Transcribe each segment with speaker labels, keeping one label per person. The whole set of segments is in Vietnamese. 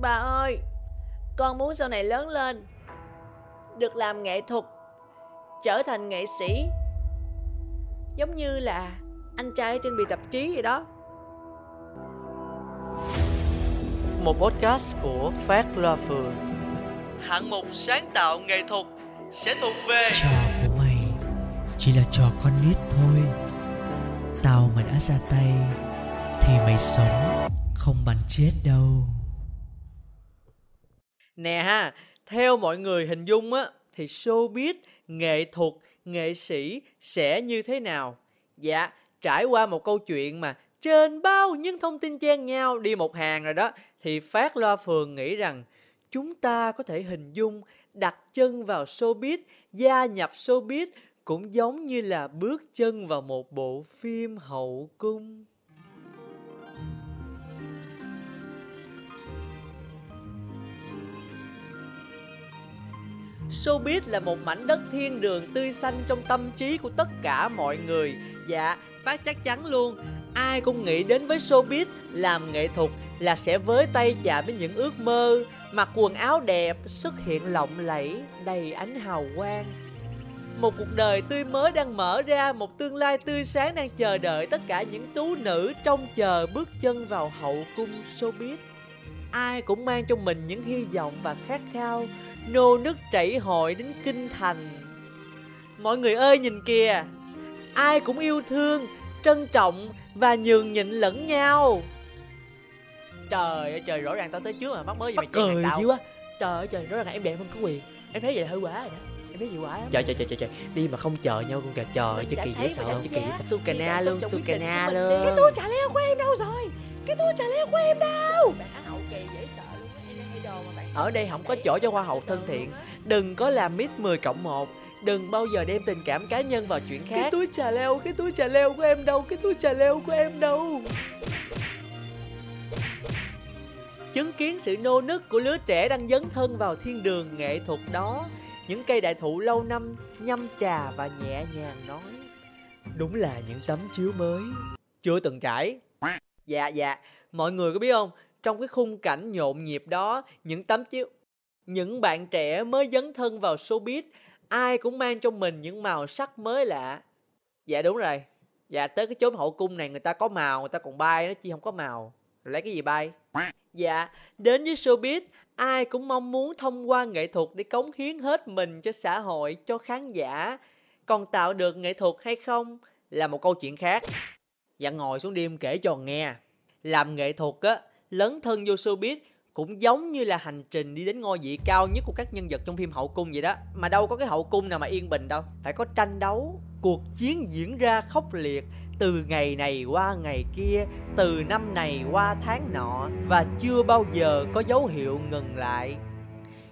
Speaker 1: Bà ơi, con muốn sau này lớn lên được làm nghệ thuật, trở thành nghệ sĩ. Giống như là anh trai trên bì tạp chí vậy đó.
Speaker 2: Một podcast của Phát Loa Phường. Hạng mục sáng tạo nghệ thuật sẽ thuộc về
Speaker 3: Trò của mày chỉ là trò con nít thôi Tao mà đã ra tay Thì mày sống không bằng chết đâu
Speaker 2: Nè ha, theo mọi người hình dung á thì showbiz, nghệ thuật, nghệ sĩ sẽ như thế nào? Dạ, trải qua một câu chuyện mà trên bao những thông tin chen nhau đi một hàng rồi đó thì Phát Loa Phường nghĩ rằng chúng ta có thể hình dung đặt chân vào showbiz, gia nhập showbiz cũng giống như là bước chân vào một bộ phim hậu cung. Showbiz là một mảnh đất thiên đường tươi xanh trong tâm trí của tất cả mọi người. Dạ, phát chắc chắn luôn. Ai cũng nghĩ đến với showbiz làm nghệ thuật là sẽ với tay chạm đến những ước mơ, mặc quần áo đẹp, xuất hiện lộng lẫy, đầy ánh hào quang. Một cuộc đời tươi mới đang mở ra, một tương lai tươi sáng đang chờ đợi tất cả những tú nữ trông chờ bước chân vào hậu cung showbiz. Ai cũng mang trong mình những hy vọng và khát khao, nô nức chảy hội đến kinh thành. Mọi người ơi nhìn kìa, ai cũng yêu thương, trân trọng và nhường nhịn lẫn nhau. Trời ơi trời rõ ràng tao tới trước mà mắc mới gì mày
Speaker 1: cười
Speaker 2: tao.
Speaker 1: dữ quá. Trời ơi trời, rõ ràng em đẹp hơn có quyền. Em thấy vậy hơi quá rồi đó. Em thấy gì quá.
Speaker 2: Trời trời trời trời trời, đi mà không chờ nhau con kìa. Trời ơi, chứ kỳ dễ sợ? Chứ kỳ. Sukana luôn, Sukana luôn.
Speaker 1: Cái túi trà leo của em đâu rồi? Cái túi trà leo của em đâu?
Speaker 2: Ở đây không có chỗ cho hoa hậu thân thiện. Đừng có làm mít 10 cộng 1 Đừng bao giờ đem tình cảm cá nhân vào chuyện khác.
Speaker 1: Cái túi trà leo, cái túi trà leo của em đâu? Cái túi trà leo của em đâu?
Speaker 2: Chứng kiến sự nô nức của lứa trẻ đang dấn thân vào thiên đường nghệ thuật đó Những cây đại thụ lâu năm nhâm trà và nhẹ nhàng nói Đúng là những tấm chiếu mới. Chưa từng trải. Dạ dạ. Mọi người có biết không trong cái khung cảnh nhộn nhịp đó Những tấm chiếu Những bạn trẻ mới dấn thân vào showbiz Ai cũng mang trong mình những màu sắc mới lạ Dạ đúng rồi Dạ tới cái chốn hậu cung này người ta có màu Người ta còn bay nó chi không có màu Rồi lấy cái gì bay Dạ, đến với showbiz, ai cũng mong muốn thông qua nghệ thuật để cống hiến hết mình cho xã hội, cho khán giả. Còn tạo được nghệ thuật hay không là một câu chuyện khác. Dạ ngồi xuống đêm kể cho nghe. Làm nghệ thuật á, lấn thân vô showbiz cũng giống như là hành trình đi đến ngôi vị cao nhất của các nhân vật trong phim hậu cung vậy đó. Mà đâu có cái hậu cung nào mà yên bình đâu. Phải có tranh đấu, cuộc chiến diễn ra khốc liệt từ ngày này qua ngày kia, từ năm này qua tháng nọ và chưa bao giờ có dấu hiệu ngừng lại.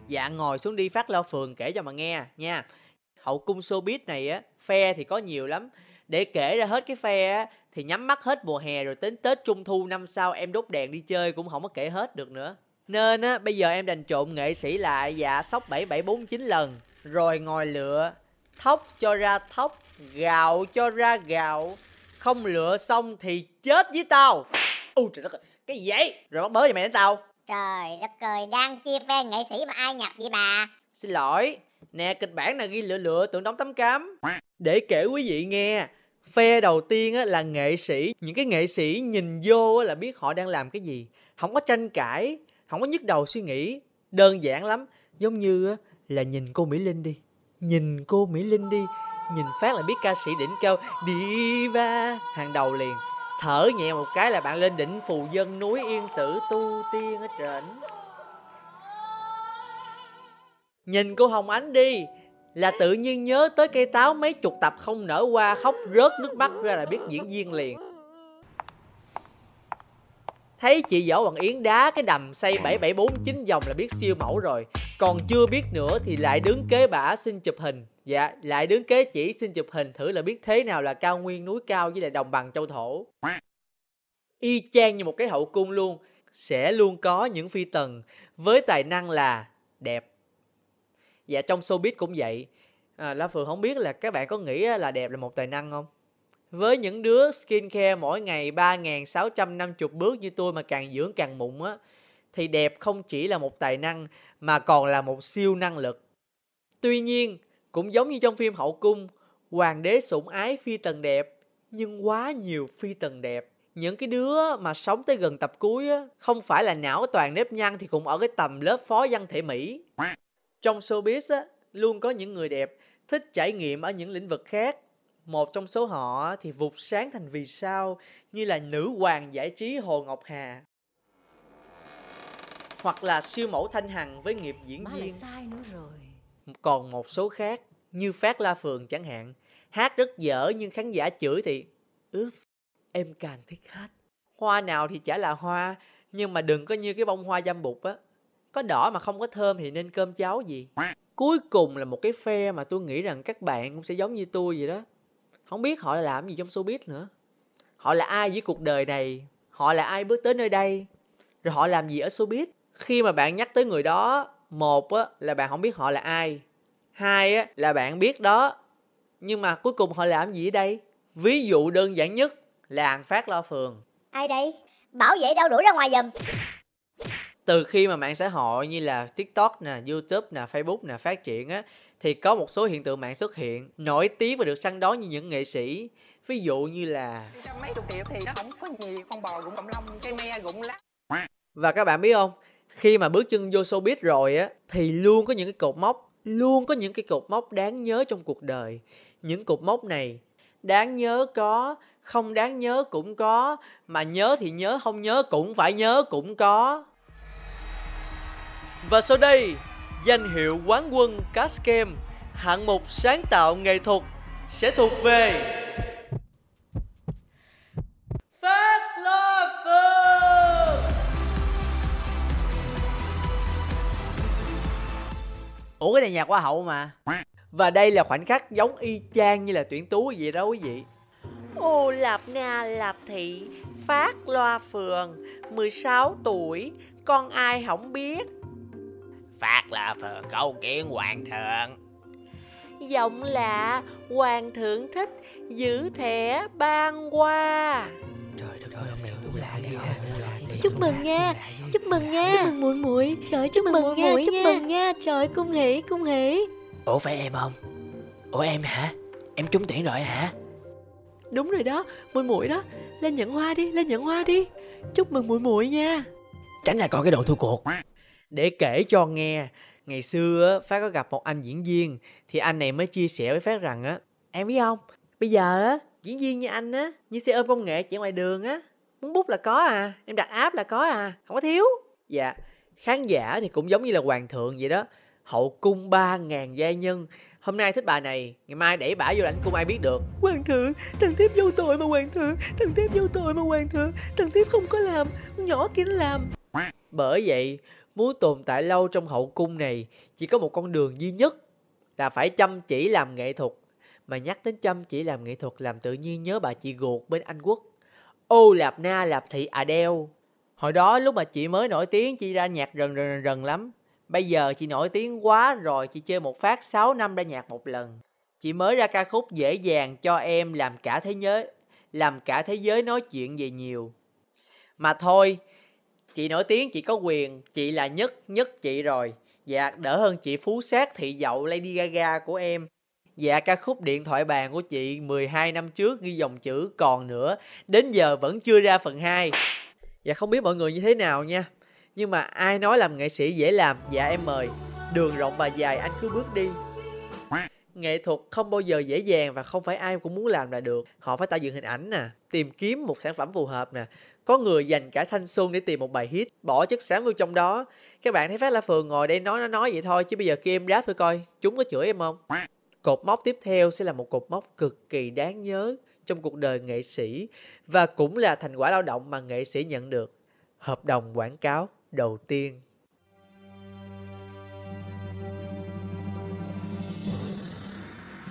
Speaker 2: Dạ ngồi xuống đi phát lo phường kể cho mà nghe nha. Hậu cung showbiz này á, phe thì có nhiều lắm. Để kể ra hết cái phe á, thì nhắm mắt hết mùa hè rồi đến Tết Trung Thu năm sau em đốt đèn đi chơi cũng không có kể hết được nữa. Nên á, bây giờ em đành trộn nghệ sĩ lại dạ sóc 7749 lần. Rồi ngồi lựa, thóc cho ra thóc, gạo cho ra gạo. Không lựa xong thì chết với tao. Ui trời đất ơi, cái gì vậy? Rồi bắt bớ vậy mày đến tao.
Speaker 4: Trời đất ơi, đang chia phe nghệ sĩ mà ai nhập vậy bà?
Speaker 2: Xin lỗi, nè kịch bản là ghi lựa lựa tưởng đóng tấm cám. Để kể quý vị nghe, phe đầu tiên á, là nghệ sĩ. Những cái nghệ sĩ nhìn vô á, là biết họ đang làm cái gì. Không có tranh cãi, không có nhức đầu suy nghĩ. Đơn giản lắm, giống như á, là nhìn cô Mỹ Linh đi. Nhìn cô Mỹ Linh đi, nhìn phát là biết ca sĩ đỉnh cao Diva hàng đầu liền. Thở nhẹ một cái là bạn lên đỉnh phù dân núi yên tử tu tiên ở trển. Nhìn cô Hồng Ánh đi là tự nhiên nhớ tới cây táo mấy chục tập không nở qua Khóc rớt nước mắt ra là biết diễn viên liền. Thấy chị Võ Hoàng Yến đá cái đầm xây 7749 vòng là biết siêu mẫu rồi. Còn chưa biết nữa thì lại đứng kế bả xin chụp hình. Dạ, lại đứng kế chỉ xin chụp hình thử là biết thế nào là cao nguyên núi cao với lại đồng bằng châu thổ. Y chang như một cái hậu cung luôn. Sẽ luôn có những phi tần. Với tài năng là đẹp. Dạ trong showbiz cũng vậy à, Lá Phượng không biết là các bạn có nghĩ là đẹp là một tài năng không? Với những đứa skincare mỗi ngày 3.650 bước như tôi mà càng dưỡng càng mụn á thì đẹp không chỉ là một tài năng mà còn là một siêu năng lực. Tuy nhiên, cũng giống như trong phim Hậu Cung, hoàng đế sủng ái phi tần đẹp, nhưng quá nhiều phi tần đẹp. Những cái đứa mà sống tới gần tập cuối á, không phải là não toàn nếp nhăn thì cũng ở cái tầm lớp phó văn thể Mỹ. Trong showbiz á, luôn có những người đẹp thích trải nghiệm ở những lĩnh vực khác. Một trong số họ thì vụt sáng thành vì sao như là nữ hoàng giải trí Hồ Ngọc Hà. Hoặc là siêu mẫu Thanh Hằng với nghiệp diễn
Speaker 5: Má
Speaker 2: viên.
Speaker 5: sai nữa rồi
Speaker 2: Còn một số khác như Phát La Phường chẳng hạn. Hát rất dở nhưng khán giả chửi thì ướp em càng thích hát. Hoa nào thì chả là hoa nhưng mà đừng có như cái bông hoa dâm bụt á. Có đỏ mà không có thơm thì nên cơm cháo gì. Cuối cùng là một cái phe mà tôi nghĩ rằng các bạn cũng sẽ giống như tôi vậy đó. Không biết họ làm gì trong showbiz nữa. Họ là ai dưới cuộc đời này? Họ là ai bước tới nơi đây? Rồi họ làm gì ở showbiz? Khi mà bạn nhắc tới người đó, một á, là bạn không biết họ là ai. Hai á, là bạn biết đó. Nhưng mà cuối cùng họ làm gì ở đây? Ví dụ đơn giản nhất là Hằng Phát Lo Phường.
Speaker 4: Ai đây? Bảo vệ đâu đuổi ra ngoài giùm.
Speaker 2: Từ khi mà mạng xã hội như là TikTok nè, YouTube nè, Facebook nè phát triển á thì có một số hiện tượng mạng xuất hiện nổi tiếng và được săn đón như những nghệ sĩ. Ví dụ như là
Speaker 6: mấy chục triệu thì nó không có nhiều con bò gụng cộng lông cây me gụng lá
Speaker 2: và các bạn biết không khi mà bước chân vô showbiz rồi á thì luôn có những cái cột mốc luôn có những cái cột mốc đáng nhớ trong cuộc đời. Những cột mốc này đáng nhớ có không đáng nhớ cũng có mà nhớ thì nhớ không nhớ cũng phải nhớ cũng có và sau đây danh hiệu quán quân Cast Game hạng mục sáng tạo nghệ thuật sẽ thuộc về Phát Lo Phương Ủa cái này nhạc hoa hậu mà. Và đây là khoảnh khắc giống y chang như là tuyển tú vậy đó quý vị. Ô Lạp Na Lạp Thị Phát Loa Phường 16 tuổi Con ai không biết
Speaker 7: Phát là phờ câu kiện hoàng thượng
Speaker 1: Giọng lạ, hoàng thượng thích, giữ thẻ ban qua.
Speaker 7: Trời đất ơi ông này cũng lạ ghê ha
Speaker 1: Chúc mừng nha, chúc mừng nha. Chúc mừng muội muội, trời chúc, mừng nha, chúc mừng nha, trời cung hỷ, cung hỷ.
Speaker 7: Ủa phải em không Ủa em hả Em trúng tuyển rồi hả
Speaker 1: Đúng rồi đó, muội muội đó, lên nhận hoa đi, lên nhận hoa đi. Chúc mừng muội muội nha.
Speaker 7: Tránh ra coi cái đồ thua cuộc
Speaker 2: Để kể cho nghe Ngày xưa á, Phát có gặp một anh diễn viên Thì anh này mới chia sẻ với Phát rằng á Em biết không? Bây giờ á Diễn viên như anh á Như xe ôm công nghệ chạy ngoài đường á Muốn bút là có à Em đặt app là có à Không có thiếu. Dạ Khán giả thì cũng giống như là hoàng thượng vậy đó Hậu cung 3.000 gia nhân. Hôm nay thích bà này Ngày mai đẩy bả vô lãnh cung ai biết được. Hoàng thượng Thằng thiếp vô tội mà hoàng thượng Thằng thiếp vô tội mà hoàng thượng Thằng thiếp không có làm nhỏ kia nó làm. Bởi vậy muốn tồn tại lâu trong hậu cung này chỉ có một con đường duy nhất là phải chăm chỉ làm nghệ thuật. Mà nhắc đến chăm chỉ làm nghệ thuật làm tự nhiên nhớ bà chị ruột bên Anh Quốc. Ô lạp na lạp thị Adele. Hồi đó lúc mà chị mới nổi tiếng chị ra nhạc rần rần rần, rần lắm. Bây giờ chị nổi tiếng quá rồi chị chơi một phát 6 năm ra nhạc một lần. Chị mới ra ca khúc dễ dàng cho em làm cả thế giới làm cả thế giới nói chuyện về nhiều. Mà thôi chị nổi tiếng, chị có quyền, chị là nhất nhất chị rồi. Dạ đỡ hơn chị phú sát, thị dậu, lady gaga của em. Dạ ca khúc điện thoại bàn của chị 12 năm trước ghi dòng chữ còn nữa đến giờ vẫn chưa ra phần 2 dạ không biết mọi người như thế nào nha. Nhưng mà ai nói làm nghệ sĩ dễ làm? Dạ em mời. Đường rộng và dài, anh cứ bước đi. Nghệ thuật không bao giờ dễ dàng và không phải ai cũng muốn làm là được. Họ phải tạo dựng hình ảnh nè, tìm kiếm một sản phẩm phù hợp nè có người dành cả thanh xuân để tìm một bài hit bỏ chất xám vô trong đó. Các bạn thấy phát la phường ngồi đây nói nó nói vậy thôi chứ bây giờ kia em rap thôi coi chúng có chửi em không? Cột mốc tiếp theo sẽ là một cột mốc cực kỳ đáng nhớ trong cuộc đời nghệ sĩ và cũng là thành quả lao động mà nghệ sĩ nhận được. Hợp đồng quảng cáo đầu tiên.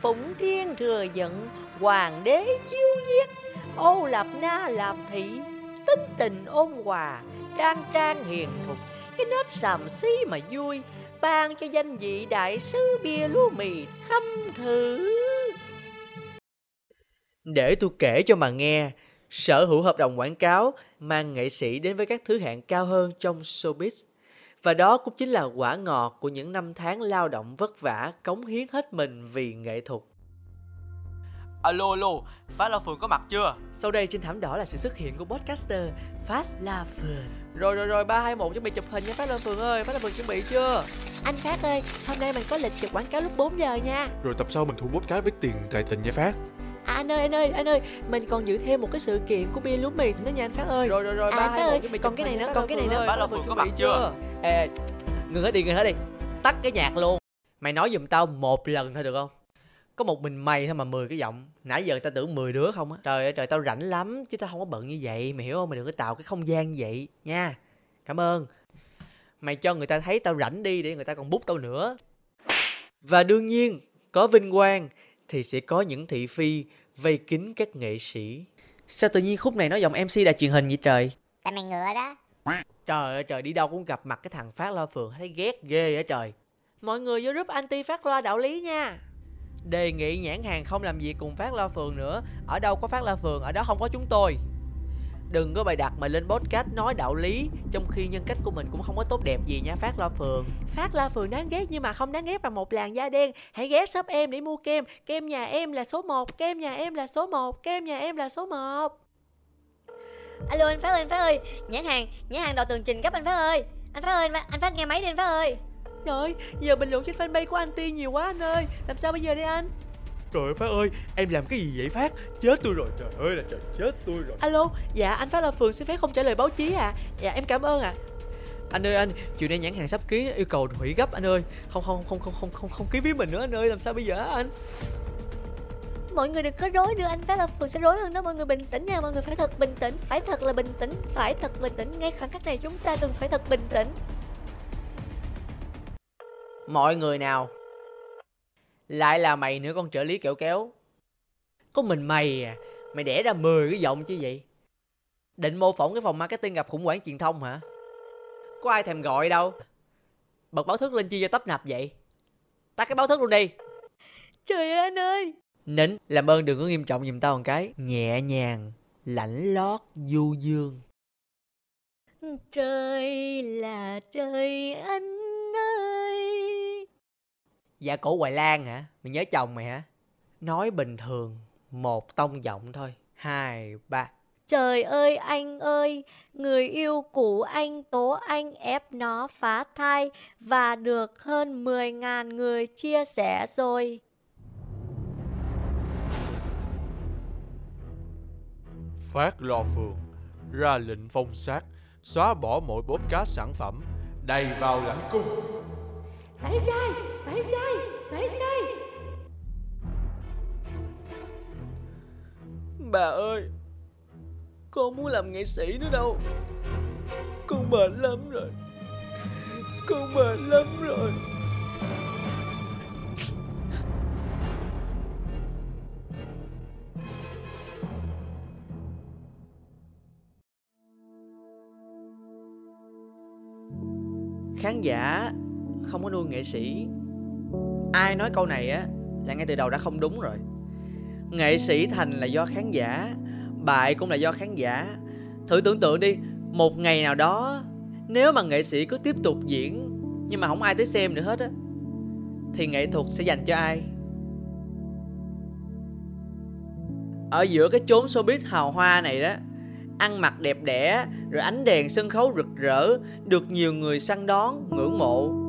Speaker 1: Phụng Thiên thừa giận, hoàng đế chiêu giết. Ô Lạp Na Lạp Thị, tính tình ôn hòa, trang trang hiền thục. Cái nết sàm xí mà vui, ban cho danh vị đại sứ bia lúa mì khâm thử.
Speaker 2: để tôi kể cho mà nghe sở hữu hợp đồng quảng cáo mang nghệ sĩ đến với các thứ hạng cao hơn trong showbiz. Và đó cũng chính là quả ngọt của những năm tháng lao động vất vả, cống hiến hết mình vì nghệ thuật.
Speaker 7: Alo alo, Phát La Phường có mặt chưa?
Speaker 2: Sau đây trên thảm đỏ là sự xuất hiện của podcaster Phát La Phường. Rồi rồi rồi, 3, 2, 1 chuẩn bị chụp hình nha Phát La Phường ơi, Phát La Phường chuẩn bị chưa?
Speaker 1: Anh Phát ơi, hôm nay mình có lịch chụp quảng cáo lúc 4 giờ nha.
Speaker 5: Rồi tập sau mình thu podcast với tiền tài tình nha Phát
Speaker 1: À, anh ơi, anh ơi, anh ơi, mình còn giữ thêm một cái sự kiện của bia lúa mì nữa nha anh Phát ơi.
Speaker 2: Rồi rồi rồi,
Speaker 1: À,
Speaker 2: 3,
Speaker 1: Phát
Speaker 2: 2, 1
Speaker 1: ơi,
Speaker 2: chuẩn bị
Speaker 1: còn cái này nữa, còn cái này nữa.
Speaker 7: Phát La
Speaker 2: ơi,
Speaker 7: Phường có mặt
Speaker 2: bị
Speaker 7: chưa?
Speaker 2: Ê, ngừng hết đi, ngừng hết đi. Tắt cái nhạc luôn. Mày nói giùm tao một lần thôi được không? Có một mình mày thôi mà 10 cái giọng. Nãy giờ tao tưởng 10 đứa không á. Trời ơi trời tao rảnh lắm Chứ tao không có bận như vậy. Mày hiểu không? Mày đừng có tạo cái không gian như vậy. Nha. Cảm ơn. Mày cho người ta thấy tao rảnh đi Để người ta còn bút tao nữa. Và đương nhiên Có vinh quang Thì sẽ có những thị phi Vây kín các nghệ sĩ. Sao tự nhiên khúc này nói giọng MC đài truyền hình vậy trời?
Speaker 4: Tại mày ngựa đó.
Speaker 2: Trời ơi trời đi đâu cũng gặp mặt cái thằng Phát Loa Phường Thấy ghét ghê á trời. Mọi người vô group anti Phát Loa đạo lý nha Đề nghị nhãn hàng không làm việc cùng Phát Loa Phường nữa Ở đâu có Phát Loa Phường Ở đó không có chúng tôi Đừng có bày đặt mà lên podcast nói đạo lý Trong khi nhân cách của mình cũng không có tốt đẹp gì nha Phát Loa Phường
Speaker 1: Phát La Phường đáng ghét nhưng mà không đáng ghét bằng một làn da đen. Hãy ghé shop em để mua kem. Kem nhà em là số 1, kem nhà em là số 1, kem nhà em là số 1.
Speaker 8: Alo anh Phát ơi, anh Phát ơi Nhãn hàng, nhãn hàng đòi tường trình cấp anh Phát ơi Anh Phát ơi, anh Phát, anh Phát nghe máy đi anh Phát ơi
Speaker 1: Trời ơi, giờ bình luận trên fanpage của anti nhiều quá anh ơi. Làm sao bây giờ đây anh?
Speaker 5: Trời ơi Phát ơi Em làm cái gì vậy Phát Chết tôi rồi Trời ơi là trời chết tôi rồi
Speaker 1: Alo, dạ anh Phát La Phường xin phép không trả lời báo chí à. Dạ em cảm ơn ạ.
Speaker 2: Anh ơi anh Chiều nay nhãn hàng sắp ký yêu cầu hủy gấp anh ơi Không không không không không không, không ký với mình nữa anh ơi Làm sao bây giờ anh
Speaker 8: Mọi người đừng có rối nữa, anh Phát là Phường sẽ rối hơn đó Mọi người bình tĩnh nha, mọi người phải thật bình tĩnh Phải thật là bình tĩnh, phải thật bình tĩnh Ngay khoảnh khắc này chúng ta cần phải thật bình tĩnh
Speaker 2: Mọi người nào? Lại là mày nữa con trợ lý kẹo kéo. Có mình mày à Mày đẻ ra 10 cái giọng chứ vậy? Định mô phỏng cái phòng marketing gặp khủng hoảng truyền thông hả? Có ai thèm gọi đâu. Bật báo thức lên chi cho tấp nập vậy? Tắt cái báo thức luôn đi.
Speaker 8: Trời ơi anh ơi!
Speaker 2: Nín Làm ơn đừng có nghiêm trọng giùm tao một cái. Nhẹ nhàng Lãnh lót du dương.
Speaker 8: Trời là trời anh
Speaker 2: Dạ cổ Hoài Lan hả? Mày nhớ chồng mày hả? Nói bình thường Một tông giọng thôi. Hai ba.
Speaker 8: Trời ơi anh ơi, người yêu của anh Tố Anh ép nó phá thai và được hơn 10.000 người chia sẻ rồi.
Speaker 5: Phát Lo Phường Ra lệnh phong sát Xóa bỏ mọi podcast sản phẩm Đầy vào lãnh cung.
Speaker 1: Tẩy chay, tẩy chay, tẩy chay.
Speaker 2: Bà ơi Con muốn làm nghệ sĩ nữa đâu. Con mệt lắm rồi. Con mệt lắm rồi. Khán giả không có nuôi nghệ sĩ Ai nói câu này á Là ngay từ đầu đã không đúng rồi. Nghệ sĩ thành là do khán giả Bại cũng là do khán giả. Thử tưởng tượng đi Một ngày nào đó Nếu mà nghệ sĩ cứ tiếp tục diễn Nhưng mà không ai tới xem nữa hết á Thì nghệ thuật sẽ dành cho ai? Ở giữa cái chốn showbiz hào hoa này đó Ăn mặc đẹp đẽ Rồi ánh đèn sân khấu rực rỡ Được nhiều người săn đón, ngưỡng mộ.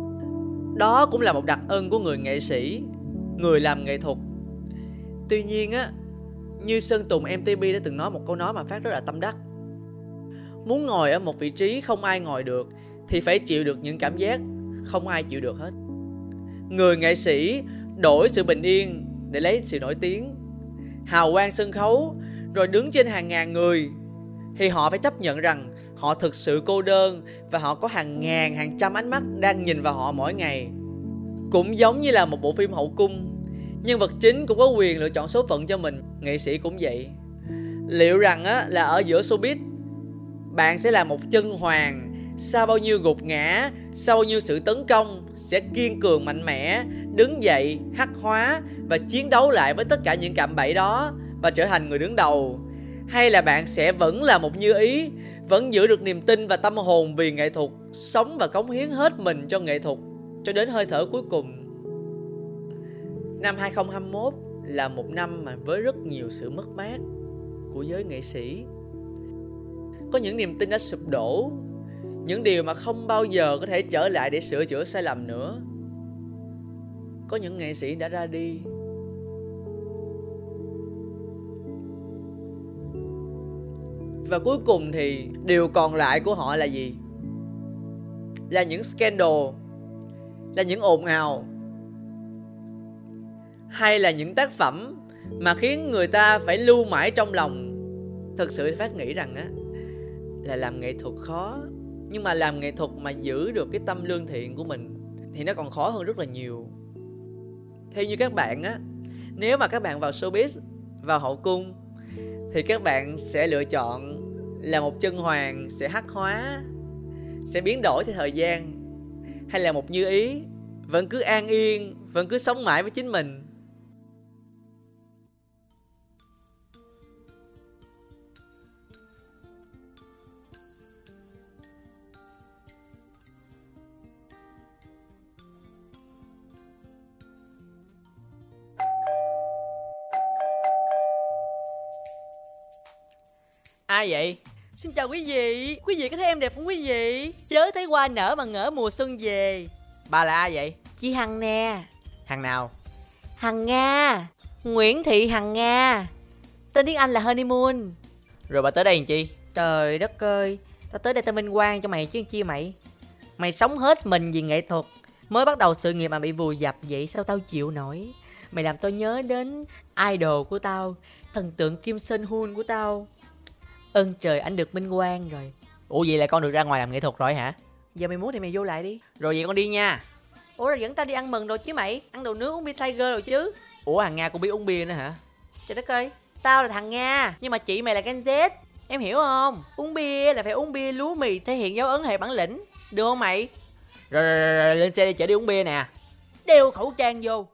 Speaker 2: Đó cũng là một đặc ân của người nghệ sĩ, Người làm nghệ thuật. Tuy nhiên á, Như Sơn Tùng MTP đã từng nói một câu nói mà Phát rất là tâm đắc. Muốn ngồi ở một vị trí không ai ngồi được Thì phải chịu được những cảm giác không ai chịu được hết. Người nghệ sĩ đổi sự bình yên để lấy sự nổi tiếng, Hào quang sân khấu, Rồi đứng trên hàng ngàn người Thì họ phải chấp nhận rằng Họ thực sự cô đơn Và họ có hàng ngàn, hàng trăm ánh mắt Đang nhìn vào họ mỗi ngày. Cũng giống như là một bộ phim hậu cung, nhân vật chính cũng có quyền lựa chọn số phận cho mình. Nghệ sĩ cũng vậy. Liệu rằng á, là ở giữa showbiz, bạn sẽ là một chân hoàng, sau bao nhiêu gục ngã, sau bao nhiêu sự tấn công, sẽ kiên cường mạnh mẽ, đứng dậy, hắc hóa và chiến đấu lại với tất cả những cạm bẫy đó và trở thành người đứng đầu? Hay là bạn sẽ vẫn là một như ý vẫn giữ được niềm tin và tâm hồn vì nghệ thuật, Sống và cống hiến hết mình cho nghệ thuật Cho đến hơi thở cuối cùng. Năm 2021 là một năm mà với rất nhiều sự mất mát của giới nghệ sĩ. Có những niềm tin đã sụp đổ, Những điều mà không bao giờ có thể trở lại để sửa chữa sai lầm nữa. Có những nghệ sĩ đã ra đi Và cuối cùng thì điều còn lại của họ là gì? Là những scandal, Là những ồn ào, Hay là những tác phẩm Mà khiến người ta phải lưu mãi trong lòng Thực sự Phát nghĩ rằng á, Là làm nghệ thuật khó, Nhưng mà làm nghệ thuật mà giữ được cái tâm lương thiện của mình Thì nó còn khó hơn rất là nhiều Theo như các bạn á, Nếu mà các bạn vào showbiz, Vào hậu cung, Thì các bạn sẽ lựa chọn là một chân hoàng sẽ hắc hóa, sẽ biến đổi theo thời gian hay là một như ý, vẫn cứ an yên, vẫn cứ sống mãi với chính mình
Speaker 1: Ai vậy? Xin chào quý vị. Quý vị có thấy em đẹp không quý vị? Chớ thấy hoa nở mà ngỡ mùa xuân về.
Speaker 2: Bà là ai vậy?
Speaker 1: Chị Hằng nè.
Speaker 2: Hàng nào?
Speaker 1: Hằng Nga. Nguyễn Thị Hằng Nga. Tên tiếng Anh là Honeymoon.
Speaker 2: Rồi bà tới đây làm chi?
Speaker 1: Trời đất ơi. Tao tới đây tao minh quan cho mày chứ chi mày? Mày sống hết mình vì nghệ thuật. Mới bắt đầu sự nghiệp mà bị vùi dập vậy Sao tao chịu nổi? Mày làm tao nhớ đến idol của tao Thần tượng Kim Sơn Hun của tao Ơn trời anh được minh quan rồi.
Speaker 2: Ủa vậy là con được ra ngoài làm nghệ thuật rồi hả?
Speaker 1: Giờ mày muốn thì mày vô lại đi.
Speaker 2: Rồi vậy con đi nha.
Speaker 1: Ủa rồi dẫn tao đi ăn mừng rồi chứ mày. Ăn đồ nướng uống bia Tiger rồi chứ.
Speaker 2: Ủa hàng nga cũng biết uống bia nữa hả?
Speaker 1: Trời đất ơi Tao là thằng Nga Nhưng mà chị mày là Gen Z. Em hiểu không? Uống bia là phải uống bia lúa mì Thể hiện dấu ấn hệ bản lĩnh. Được không mày?
Speaker 2: Rồi, rồi, rồi, rồi lên xe đi chở đi uống bia nè.
Speaker 1: Đeo khẩu trang vô